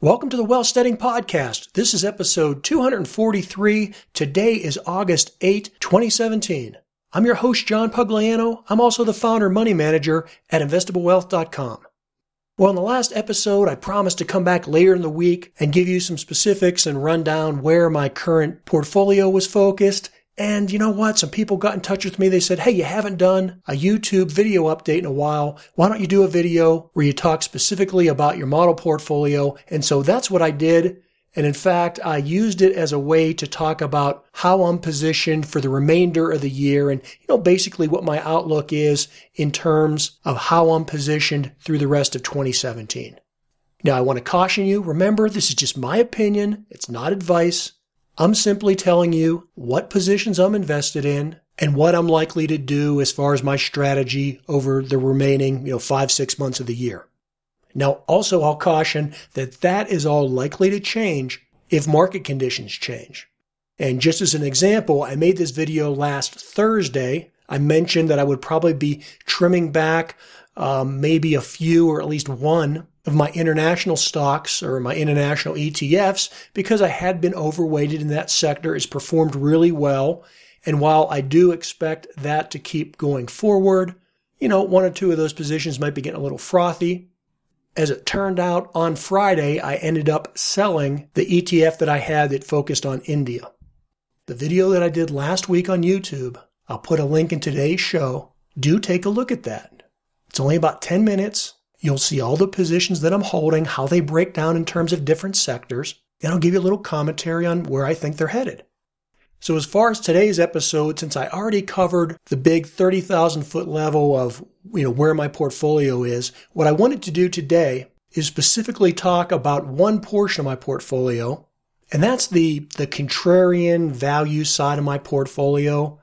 Welcome to the Wealthsteading Podcast. This is episode 243. Today is August 8, 2017. I'm your host, John Pugliano. I'm also the founder and money manager at investablewealth.com. Well, in the last episode, I promised to come back later in the week and give you some specifics and run down where my current portfolio was focused and you know what? Some people got in touch with me. They said, Hey, you haven't done a YouTube video update in a while. Why don't you do a video where you talk specifically about your model portfolio? And so that's what I did. And in fact, I used it as a way to talk about how I'm positioned for the remainder of the year and, you know, basically what my outlook is in terms of how I'm positioned through the rest of 2017. Now, I want to caution you. Remember, this is just my opinion. It's not advice. I'm simply telling you what positions I'm invested in and what I'm likely to do as far as my strategy over the remaining, you know, five, six months of the year. Now, also I'll caution that that is all likely to change if market conditions change. And just as an example, I made this video last Thursday. I mentioned that I would probably be trimming back um, maybe a few or at least one of my international stocks or my international ETFs because I had been overweighted in that sector. It's performed really well. And while I do expect that to keep going forward, you know, one or two of those positions might be getting a little frothy. As it turned out on Friday, I ended up selling the ETF that I had that focused on India. The video that I did last week on YouTube, I'll put a link in today's show. Do take a look at that. It's only about 10 minutes. You'll see all the positions that I'm holding, how they break down in terms of different sectors, and I'll give you a little commentary on where I think they're headed. So, as far as today's episode, since I already covered the big 30,000 foot level of you know where my portfolio is, what I wanted to do today is specifically talk about one portion of my portfolio, and that's the the contrarian value side of my portfolio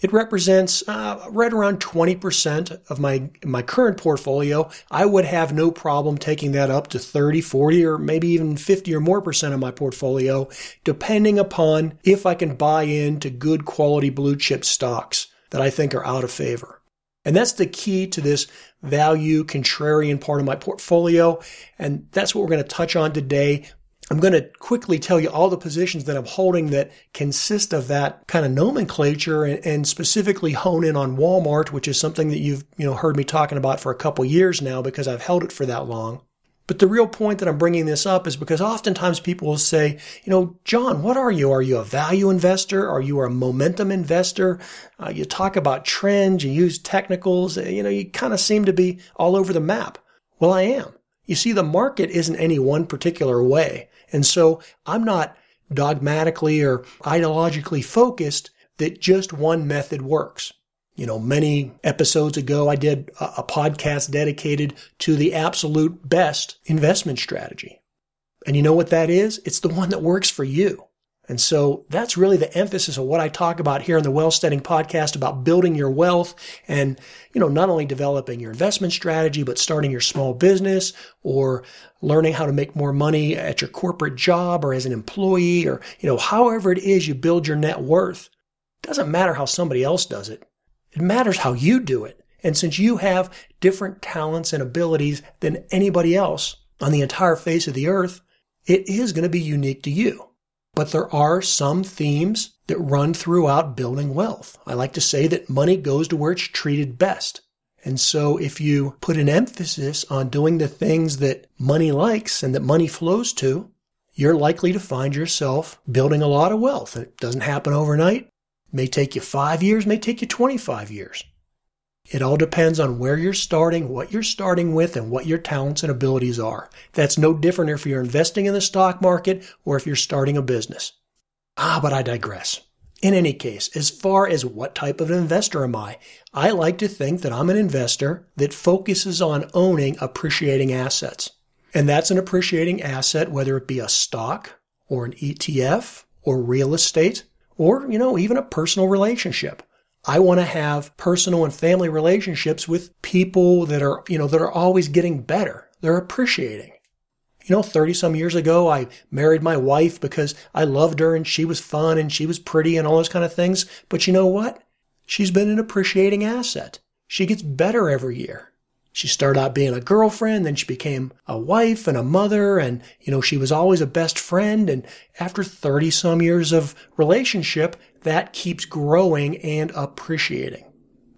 it represents uh, right around 20% of my my current portfolio. I would have no problem taking that up to 30, 40, or maybe even 50 or more percent of my portfolio, depending upon if I can buy into good quality blue chip stocks that I think are out of favor. And that's the key to this value contrarian part of my portfolio. And that's what we're going to touch on today. I'm going to quickly tell you all the positions that I'm holding that consist of that kind of nomenclature and, and, specifically hone in on Walmart, which is something that you've, you know, heard me talking about for a couple years now because I've held it for that long. But the real point that I'm bringing this up is because oftentimes people will say, you know, John, what are you? Are you a value investor? Are you a momentum investor? Uh, you talk about trends, you use technicals, you know, you kind of seem to be all over the map. Well, I am. You see, the market isn't any one particular way. And so I'm not dogmatically or ideologically focused that just one method works. You know, many episodes ago, I did a, podcast dedicated to the absolute best investment strategy. And you know what that is? It's the one that works for you. And so that's really the emphasis of what I talk about here in the Wealthsteading podcast about building your wealth and, you know, not only developing your investment strategy, but starting your small business or learning how to make more money at your corporate job or as an employee or, you know, however it is you build your net worth. It doesn't matter how somebody else does it. It matters how you do it. And since you have different talents and abilities than anybody else on the entire face of the earth, it is going to be unique to you. But there are some themes that run throughout building wealth. I like to say that money goes to where it's treated best. And so if you put an emphasis on doing the things that money likes and that money flows to, you're likely to find yourself building a lot of wealth. It doesn't happen overnight. It may take you five years, may take you 25 years. It all depends on where you're starting, what you're starting with, and what your talents and abilities are. That's no different if you're investing in the stock market or if you're starting a business. Ah, but I digress. In any case, as far as what type of investor am I, I like to think that I'm an investor that focuses on owning appreciating assets. And that's an appreciating asset, whether it be a stock or an ETF or real estate or, you know, even a personal relationship. I want to have personal and family relationships with people that are, you know, that are always getting better. They're appreciating. You know, 30 some years ago, I married my wife because I loved her and she was fun and she was pretty and all those kind of things. But you know what? She's been an appreciating asset. She gets better every year. She started out being a girlfriend, then she became a wife and a mother, and, you know, she was always a best friend. And after 30 some years of relationship, that keeps growing and appreciating.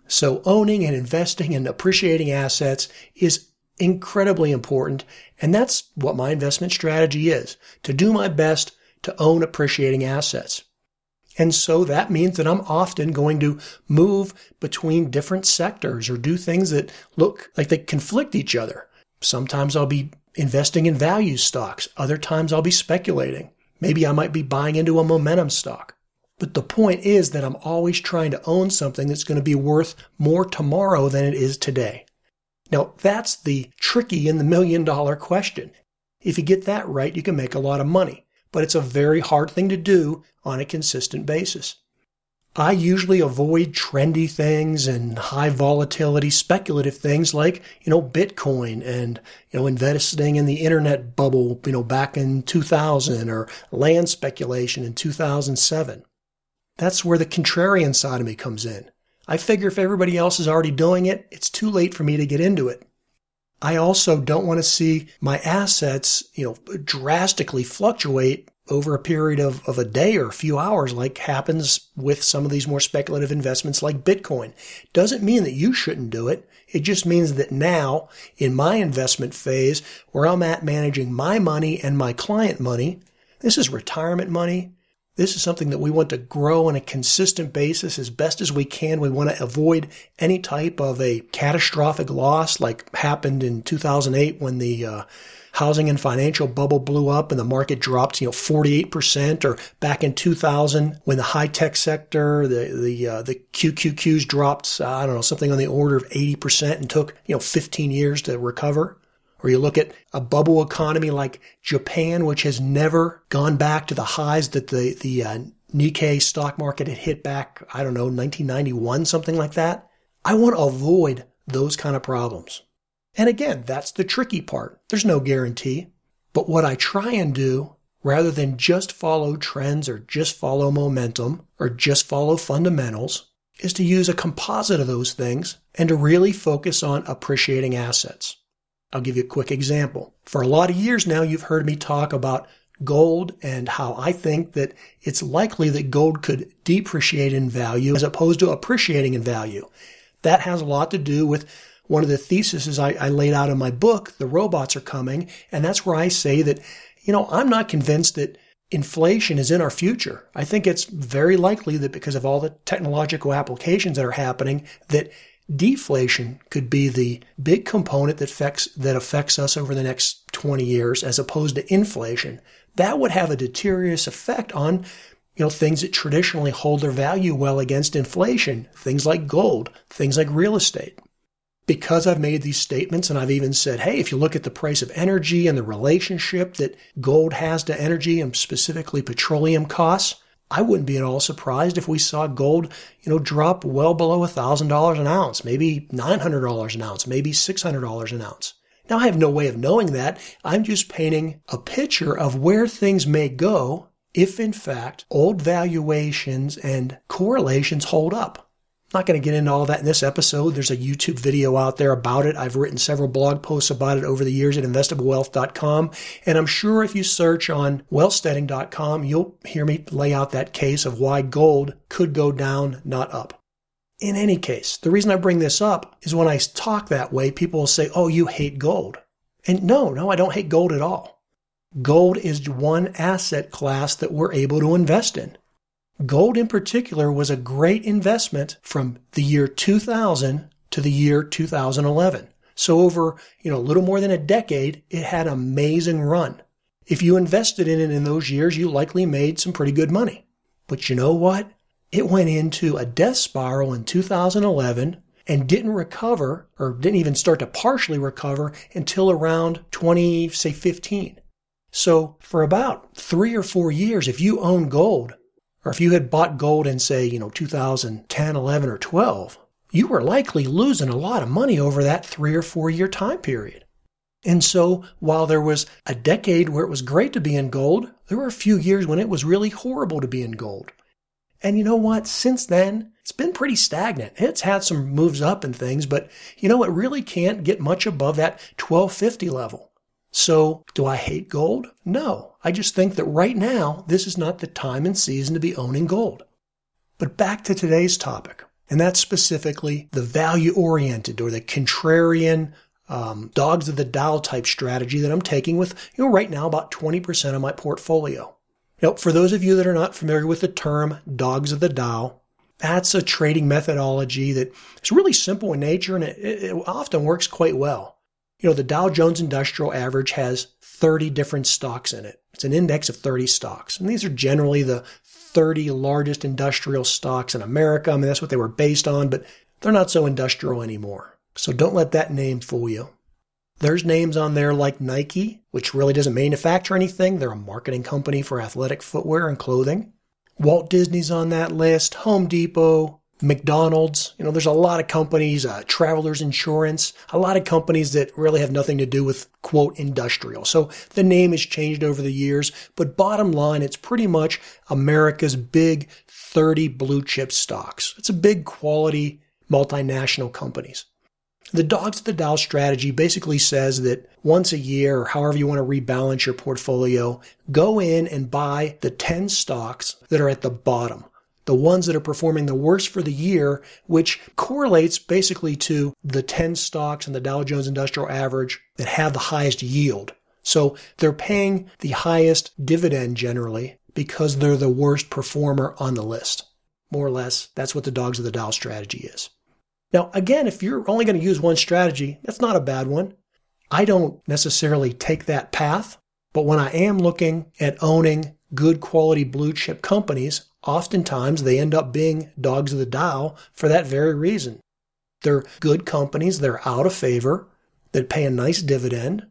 So owning and investing and appreciating assets is incredibly important. And that's what my investment strategy is to do my best to own appreciating assets. And so that means that I'm often going to move between different sectors or do things that look like they conflict each other. Sometimes I'll be investing in value stocks. Other times I'll be speculating. Maybe I might be buying into a momentum stock. But the point is that I'm always trying to own something that's going to be worth more tomorrow than it is today. Now, that's the tricky and the million dollar question. If you get that right, you can make a lot of money but it's a very hard thing to do on a consistent basis. I usually avoid trendy things and high volatility speculative things like, you know, Bitcoin and, you know, investing in the internet bubble, you know, back in 2000 or land speculation in 2007. That's where the contrarian side of me comes in. I figure if everybody else is already doing it, it's too late for me to get into it. I also don't want to see my assets, you know, drastically fluctuate over a period of, of a day or a few hours, like happens with some of these more speculative investments like Bitcoin. Doesn't mean that you shouldn't do it. It just means that now in my investment phase where I'm at managing my money and my client money, this is retirement money. This is something that we want to grow on a consistent basis as best as we can. We want to avoid any type of a catastrophic loss like happened in 2008 when the uh, housing and financial bubble blew up and the market dropped, you know, 48% or back in 2000 when the high tech sector, the, the, uh, the QQQs dropped, I don't know, something on the order of 80% and took, you know, 15 years to recover. Or you look at a bubble economy like Japan, which has never gone back to the highs that the, the uh, Nikkei stock market had hit back, I don't know, 1991, something like that. I want to avoid those kind of problems. And again, that's the tricky part. There's no guarantee. But what I try and do, rather than just follow trends or just follow momentum or just follow fundamentals, is to use a composite of those things and to really focus on appreciating assets. I'll give you a quick example. For a lot of years now, you've heard me talk about gold and how I think that it's likely that gold could depreciate in value as opposed to appreciating in value. That has a lot to do with one of the theses I, I laid out in my book, The Robots Are Coming. And that's where I say that, you know, I'm not convinced that inflation is in our future. I think it's very likely that because of all the technological applications that are happening, that deflation could be the big component that affects, that affects us over the next 20 years as opposed to inflation. That would have a deteriorous effect on you know, things that traditionally hold their value well against inflation, things like gold, things like real estate. Because I've made these statements and I've even said, hey, if you look at the price of energy and the relationship that gold has to energy and specifically petroleum costs, I wouldn't be at all surprised if we saw gold, you know, drop well below $1,000 an ounce, maybe $900 an ounce, maybe $600 an ounce. Now, I have no way of knowing that. I'm just painting a picture of where things may go if, in fact, old valuations and correlations hold up. Not going to get into all that in this episode. There's a YouTube video out there about it. I've written several blog posts about it over the years at investablewealth.com. And I'm sure if you search on wealthsteading.com, you'll hear me lay out that case of why gold could go down, not up. In any case, the reason I bring this up is when I talk that way, people will say, Oh, you hate gold. And no, no, I don't hate gold at all. Gold is one asset class that we're able to invest in. Gold in particular was a great investment from the year 2000 to the year 2011. So over, you know, a little more than a decade, it had an amazing run. If you invested in it in those years, you likely made some pretty good money. But you know what? It went into a death spiral in 2011 and didn't recover or didn't even start to partially recover until around 20, say 15. So for about three or four years, if you own gold, or if you had bought gold in, say, you know, 2010, 11, or 12, you were likely losing a lot of money over that three or four year time period. And so while there was a decade where it was great to be in gold, there were a few years when it was really horrible to be in gold. And you know what? Since then, it's been pretty stagnant. It's had some moves up and things, but you know, it really can't get much above that 1250 level. So do I hate gold? No. I just think that right now, this is not the time and season to be owning gold. But back to today's topic, and that's specifically the value oriented or the contrarian um, dogs of the Dow type strategy that I'm taking with, you know, right now about 20% of my portfolio. Now, for those of you that are not familiar with the term dogs of the Dow, that's a trading methodology that is really simple in nature and it, it often works quite well. You know, the Dow Jones Industrial Average has 30 different stocks in it. It's an index of 30 stocks. And these are generally the 30 largest industrial stocks in America. I mean, that's what they were based on, but they're not so industrial anymore. So don't let that name fool you. There's names on there like Nike, which really doesn't manufacture anything. They're a marketing company for athletic footwear and clothing. Walt Disney's on that list, Home Depot, McDonald's. You know, there's a lot of companies, uh, Travelers Insurance, a lot of companies that really have nothing to do with quote industrial. So the name has changed over the years, but bottom line, it's pretty much America's big 30 blue chip stocks. It's a big quality multinational companies. The dogs of the Dow strategy basically says that once a year, or however you want to rebalance your portfolio, go in and buy the 10 stocks that are at the bottom. The ones that are performing the worst for the year, which correlates basically to the 10 stocks in the Dow Jones Industrial Average that have the highest yield. So they're paying the highest dividend generally because they're the worst performer on the list. More or less, that's what the dogs of the Dow strategy is. Now, again, if you're only going to use one strategy, that's not a bad one. I don't necessarily take that path, but when I am looking at owning good quality blue chip companies, oftentimes they end up being dogs of the Dow for that very reason. They're good companies, they're out of favor, that pay a nice dividend,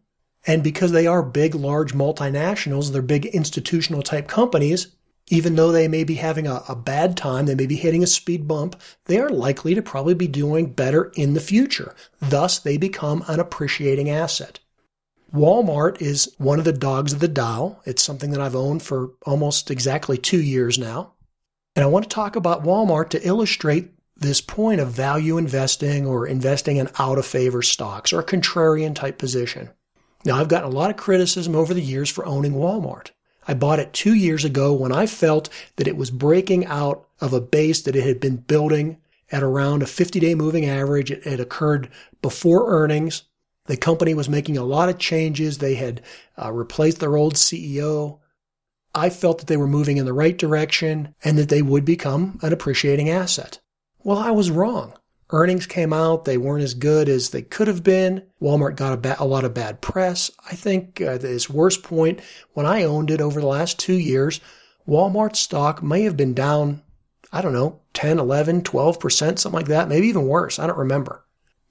and because they are big, large multinationals, they're big institutional type companies, even though they may be having a, a, bad time, they may be hitting a speed bump, they are likely to probably be doing better in the future. Thus, they become an appreciating asset. Walmart is one of the dogs of the Dow. It's something that I've owned for almost exactly two years now. And I want to talk about Walmart to illustrate this point of value investing or investing in out of favor stocks or a contrarian type position. Now, I've gotten a lot of criticism over the years for owning Walmart. I bought it two years ago when I felt that it was breaking out of a base that it had been building at around a 50 day moving average. It occurred before earnings. The company was making a lot of changes. They had uh, replaced their old CEO. I felt that they were moving in the right direction and that they would become an appreciating asset. Well, I was wrong. Earnings came out. They weren't as good as they could have been. Walmart got a, ba- a lot of bad press. I think uh, its worst point when I owned it over the last two years, Walmart stock may have been down, I don't know, 10, 11, 12%, something like that, maybe even worse. I don't remember.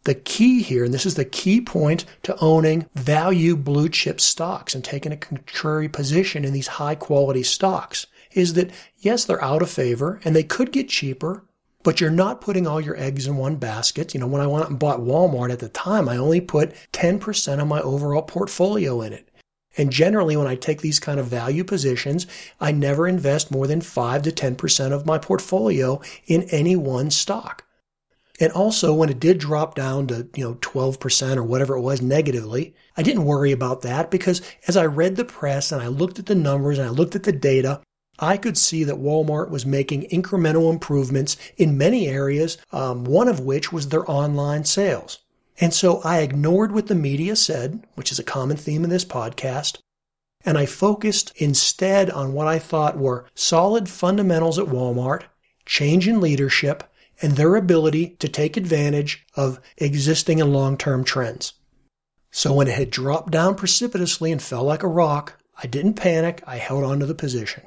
The key here, and this is the key point to owning value blue chip stocks and taking a contrary position in these high quality stocks, is that yes, they're out of favor and they could get cheaper, but you're not putting all your eggs in one basket. You know, when I went and bought Walmart at the time, I only put 10% of my overall portfolio in it. And generally, when I take these kind of value positions, I never invest more than 5 to 10% of my portfolio in any one stock. And also, when it did drop down to, you know, 12% or whatever it was negatively, I didn't worry about that because as I read the press and I looked at the numbers and I looked at the data, I could see that Walmart was making incremental improvements in many areas, um, one of which was their online sales. And so I ignored what the media said, which is a common theme in this podcast, and I focused instead on what I thought were solid fundamentals at Walmart, change in leadership, and their ability to take advantage of existing and long term trends. So when it had dropped down precipitously and fell like a rock, I didn't panic, I held on to the position.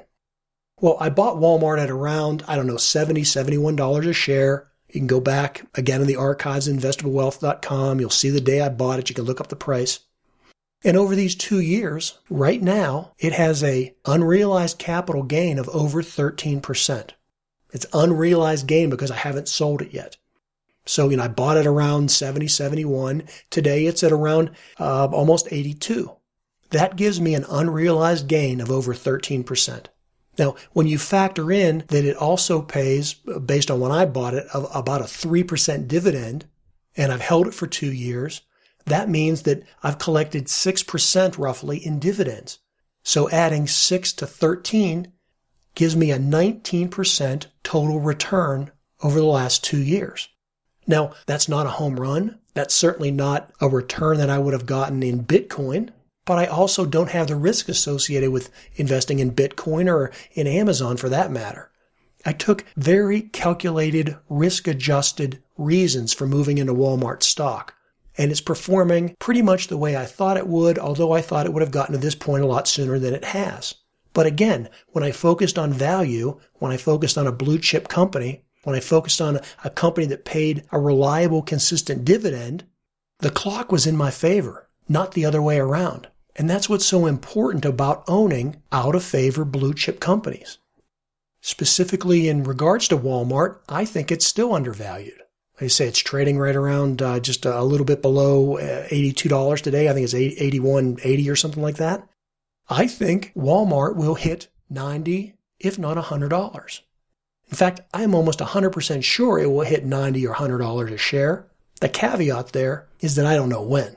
Well, I bought Walmart at around, I don't know, $70, $71 a share. You can go back again in the archives, investablewealth.com. You'll see the day I bought it. You can look up the price. And over these two years, right now, it has a unrealized capital gain of over 13%. It's unrealized gain because I haven't sold it yet. So, you know, I bought it around 70, 71. Today it's at around uh, almost 82. That gives me an unrealized gain of over 13%. Now, when you factor in that it also pays, based on when I bought it, of about a 3% dividend, and I've held it for two years, that means that I've collected 6% roughly in dividends. So adding 6 to 13 gives me a 19% total return over the last two years. Now, that's not a home run. That's certainly not a return that I would have gotten in Bitcoin, but I also don't have the risk associated with investing in Bitcoin or in Amazon for that matter. I took very calculated, risk adjusted reasons for moving into Walmart stock. And it's performing pretty much the way I thought it would, although I thought it would have gotten to this point a lot sooner than it has. But again, when I focused on value, when I focused on a blue chip company, when I focused on a company that paid a reliable, consistent dividend, the clock was in my favor, not the other way around. And that's what's so important about owning out of favor blue chip companies. Specifically in regards to Walmart, I think it's still undervalued. They say it's trading right around uh, just a little bit below uh, $82 today. I think it's 81.80 or something like that. I think Walmart will hit 90, if not $100. In fact, I am almost 100% sure it will hit 90 or $100 a share. The caveat there is that I don't know when.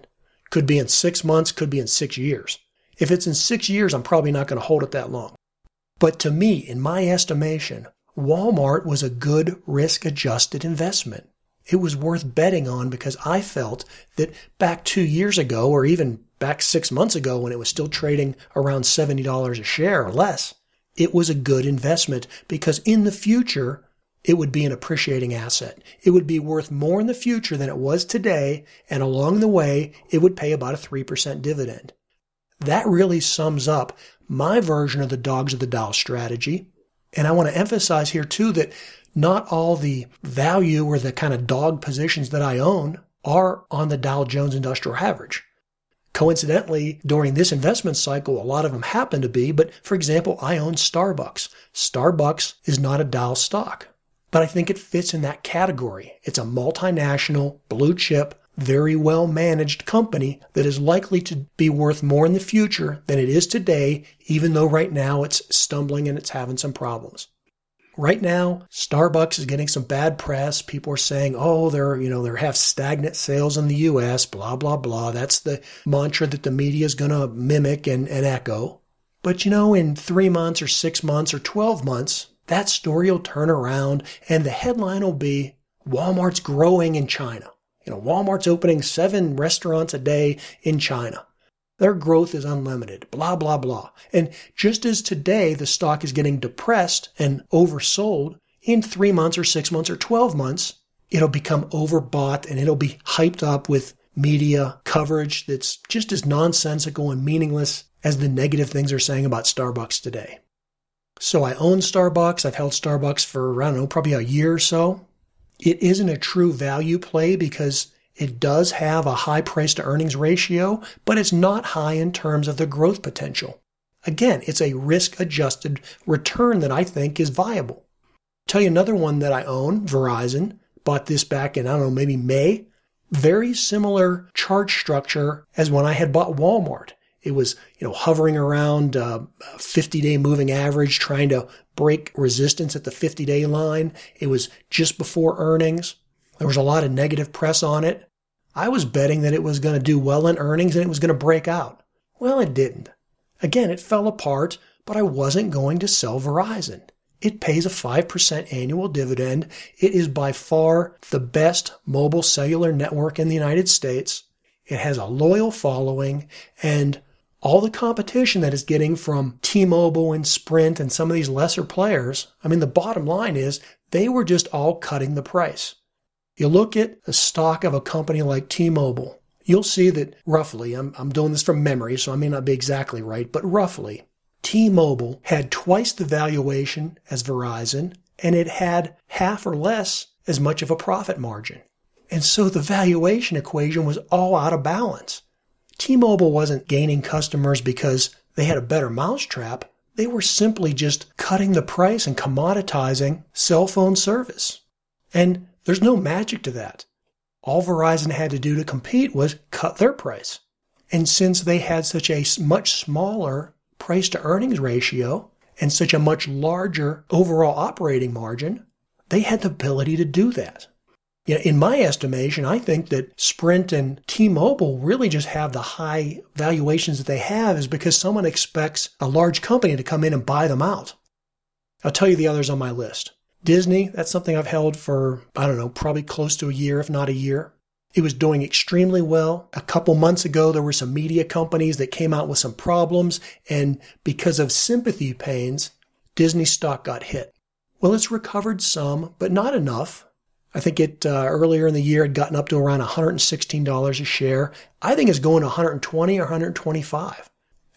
Could be in six months, could be in six years. If it's in six years, I'm probably not going to hold it that long. But to me, in my estimation, Walmart was a good risk adjusted investment. It was worth betting on because I felt that back two years ago, or even back six months ago when it was still trading around $70 a share or less, it was a good investment because in the future, it would be an appreciating asset. It would be worth more in the future than it was today, and along the way, it would pay about a 3% dividend. That really sums up my version of the dogs of the Dow strategy. And I want to emphasize here too that not all the value or the kind of dog positions that I own are on the Dow Jones Industrial Average. Coincidentally, during this investment cycle, a lot of them happen to be, but for example, I own Starbucks. Starbucks is not a Dow stock, but I think it fits in that category. It's a multinational, blue chip, very well managed company that is likely to be worth more in the future than it is today, even though right now it's stumbling and it's having some problems. Right now, Starbucks is getting some bad press. People are saying, oh, they're, you know, they have stagnant sales in the US, blah, blah, blah. That's the mantra that the media is going to mimic and, and echo. But you know, in three months or six months or 12 months, that story will turn around and the headline will be Walmart's growing in China. You know, Walmart's opening seven restaurants a day in China. Their growth is unlimited, blah, blah, blah. And just as today the stock is getting depressed and oversold, in three months or six months or 12 months, it'll become overbought and it'll be hyped up with media coverage that's just as nonsensical and meaningless as the negative things they're saying about Starbucks today. So I own Starbucks. I've held Starbucks for, I don't know, probably a year or so. It isn't a true value play because it does have a high price to earnings ratio, but it's not high in terms of the growth potential. Again, it's a risk adjusted return that I think is viable. tell you another one that I own, Verizon. Bought this back in, I don't know, maybe May. Very similar charge structure as when I had bought Walmart. It was, you know, hovering around uh, a 50 day moving average, trying to break resistance at the 50 day line. It was just before earnings. There was a lot of negative press on it. I was betting that it was going to do well in earnings and it was going to break out. Well, it didn't. Again, it fell apart, but I wasn't going to sell Verizon. It pays a 5% annual dividend. It is by far the best mobile cellular network in the United States. It has a loyal following and all the competition that it's getting from T-Mobile and Sprint and some of these lesser players. I mean, the bottom line is they were just all cutting the price. You look at the stock of a company like T-Mobile, you'll see that roughly, I'm, I'm doing this from memory, so I may not be exactly right, but roughly, T-Mobile had twice the valuation as Verizon, and it had half or less as much of a profit margin. And so the valuation equation was all out of balance. T-Mobile wasn't gaining customers because they had a better mousetrap. They were simply just cutting the price and commoditizing cell phone service. And there's no magic to that. All Verizon had to do to compete was cut their price. And since they had such a much smaller price to earnings ratio and such a much larger overall operating margin, they had the ability to do that. You know, in my estimation, I think that Sprint and T-Mobile really just have the high valuations that they have is because someone expects a large company to come in and buy them out. I'll tell you the others on my list. Disney, that's something I've held for, I don't know, probably close to a year, if not a year. It was doing extremely well. A couple months ago, there were some media companies that came out with some problems, and because of sympathy pains, Disney stock got hit. Well, it's recovered some, but not enough. I think it uh, earlier in the year had gotten up to around $116 a share. I think it's going to 120 or 125.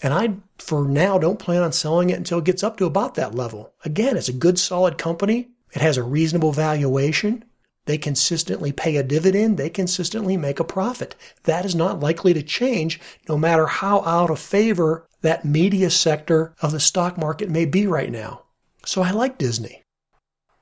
And I, for now, don't plan on selling it until it gets up to about that level. Again, it's a good, solid company. It has a reasonable valuation. They consistently pay a dividend. They consistently make a profit. That is not likely to change no matter how out of favor that media sector of the stock market may be right now. So I like Disney.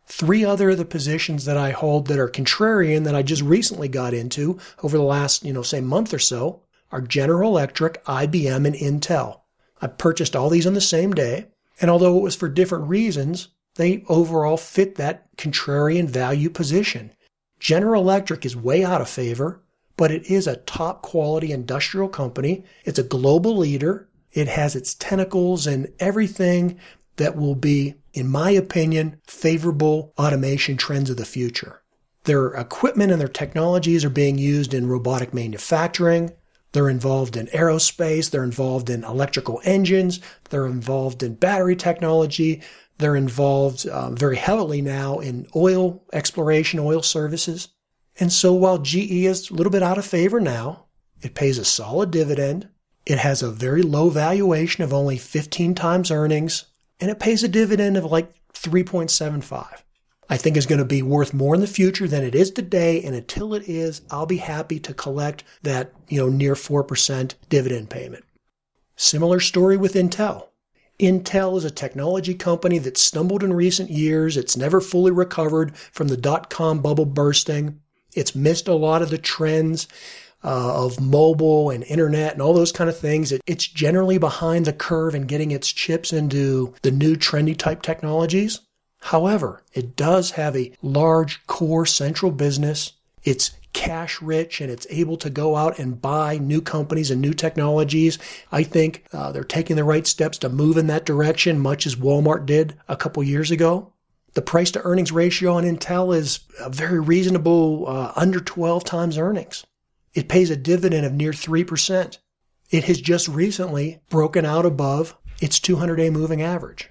Three other of the positions that I hold that are contrarian that I just recently got into over the last, you know, say month or so are General Electric, IBM, and Intel. I purchased all these on the same day, and although it was for different reasons, they overall fit that contrarian value position. General Electric is way out of favor, but it is a top quality industrial company. It's a global leader. It has its tentacles in everything that will be, in my opinion, favorable automation trends of the future. Their equipment and their technologies are being used in robotic manufacturing. They're involved in aerospace. They're involved in electrical engines. They're involved in battery technology. They're involved um, very heavily now in oil exploration, oil services. And so while GE is a little bit out of favor now, it pays a solid dividend. It has a very low valuation of only 15 times earnings, and it pays a dividend of like 3.75. I think is going to be worth more in the future than it is today. And until it is, I'll be happy to collect that, you know, near 4% dividend payment. Similar story with Intel. Intel is a technology company that stumbled in recent years. It's never fully recovered from the dot com bubble bursting. It's missed a lot of the trends uh, of mobile and internet and all those kind of things. It, it's generally behind the curve in getting its chips into the new trendy type technologies. However, it does have a large core central business. It's cash rich and it's able to go out and buy new companies and new technologies. I think uh, they're taking the right steps to move in that direction, much as Walmart did a couple years ago. The price to earnings ratio on Intel is a very reasonable, uh, under 12 times earnings. It pays a dividend of near 3%. It has just recently broken out above its 200 day moving average.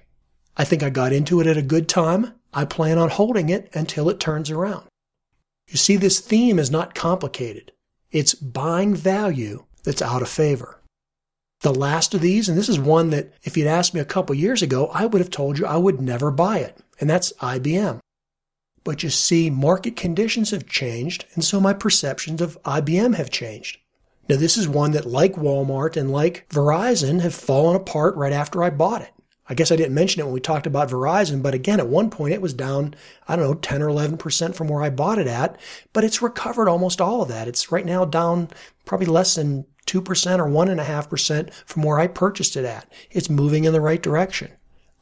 I think I got into it at a good time. I plan on holding it until it turns around. You see, this theme is not complicated. It's buying value that's out of favor. The last of these, and this is one that if you'd asked me a couple years ago, I would have told you I would never buy it, and that's IBM. But you see, market conditions have changed, and so my perceptions of IBM have changed. Now, this is one that, like Walmart and like Verizon, have fallen apart right after I bought it. I guess I didn't mention it when we talked about Verizon, but again, at one point it was down, I don't know, 10 or 11% from where I bought it at, but it's recovered almost all of that. It's right now down probably less than 2% or 1.5% from where I purchased it at. It's moving in the right direction.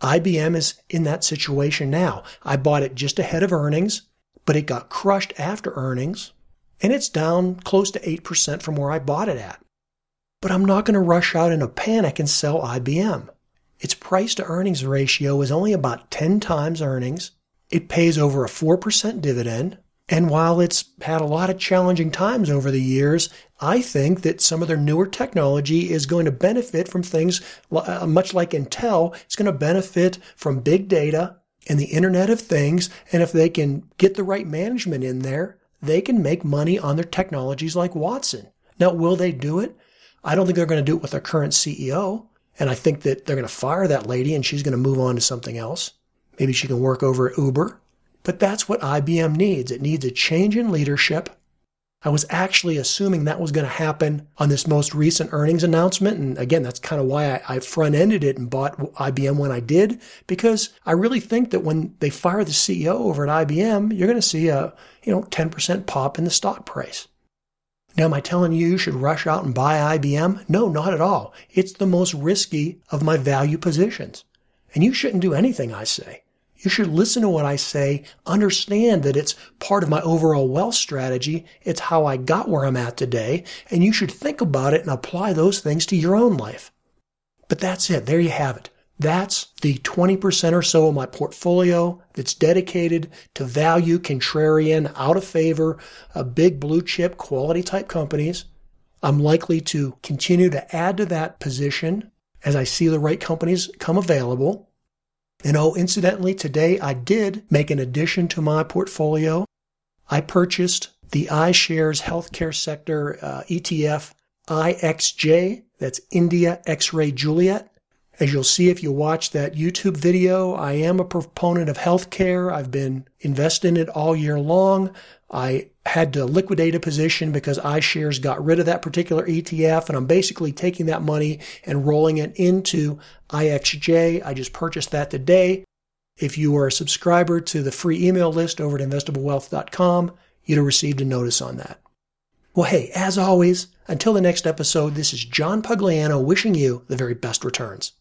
IBM is in that situation now. I bought it just ahead of earnings, but it got crushed after earnings, and it's down close to 8% from where I bought it at. But I'm not going to rush out in a panic and sell IBM. Its price to earnings ratio is only about 10 times earnings. It pays over a 4% dividend. And while it's had a lot of challenging times over the years, I think that some of their newer technology is going to benefit from things uh, much like Intel. It's going to benefit from big data and the Internet of Things. And if they can get the right management in there, they can make money on their technologies like Watson. Now, will they do it? I don't think they're going to do it with their current CEO. And I think that they're going to fire that lady and she's going to move on to something else. Maybe she can work over at Uber. But that's what IBM needs. It needs a change in leadership. I was actually assuming that was going to happen on this most recent earnings announcement. And again, that's kind of why I, front ended it and bought IBM when I did, because I really think that when they fire the CEO over at IBM, you're going to see a, you know, 10% pop in the stock price. Now, am I telling you you should rush out and buy IBM? No, not at all. It's the most risky of my value positions. And you shouldn't do anything I say. You should listen to what I say, understand that it's part of my overall wealth strategy. It's how I got where I'm at today. And you should think about it and apply those things to your own life. But that's it. There you have it. That's the 20% or so of my portfolio that's dedicated to value, contrarian, out of favor, a big blue chip quality type companies. I'm likely to continue to add to that position as I see the right companies come available. And oh, incidentally, today I did make an addition to my portfolio. I purchased the iShares Healthcare Sector uh, ETF IXJ. That's India X-Ray Juliet. As you'll see if you watch that YouTube video, I am a proponent of healthcare. I've been investing in it all year long. I had to liquidate a position because iShares got rid of that particular ETF, and I'm basically taking that money and rolling it into IXJ. I just purchased that today. If you are a subscriber to the free email list over at investablewealth.com, you'd have received a notice on that. Well, hey, as always, until the next episode, this is John Pugliano wishing you the very best returns.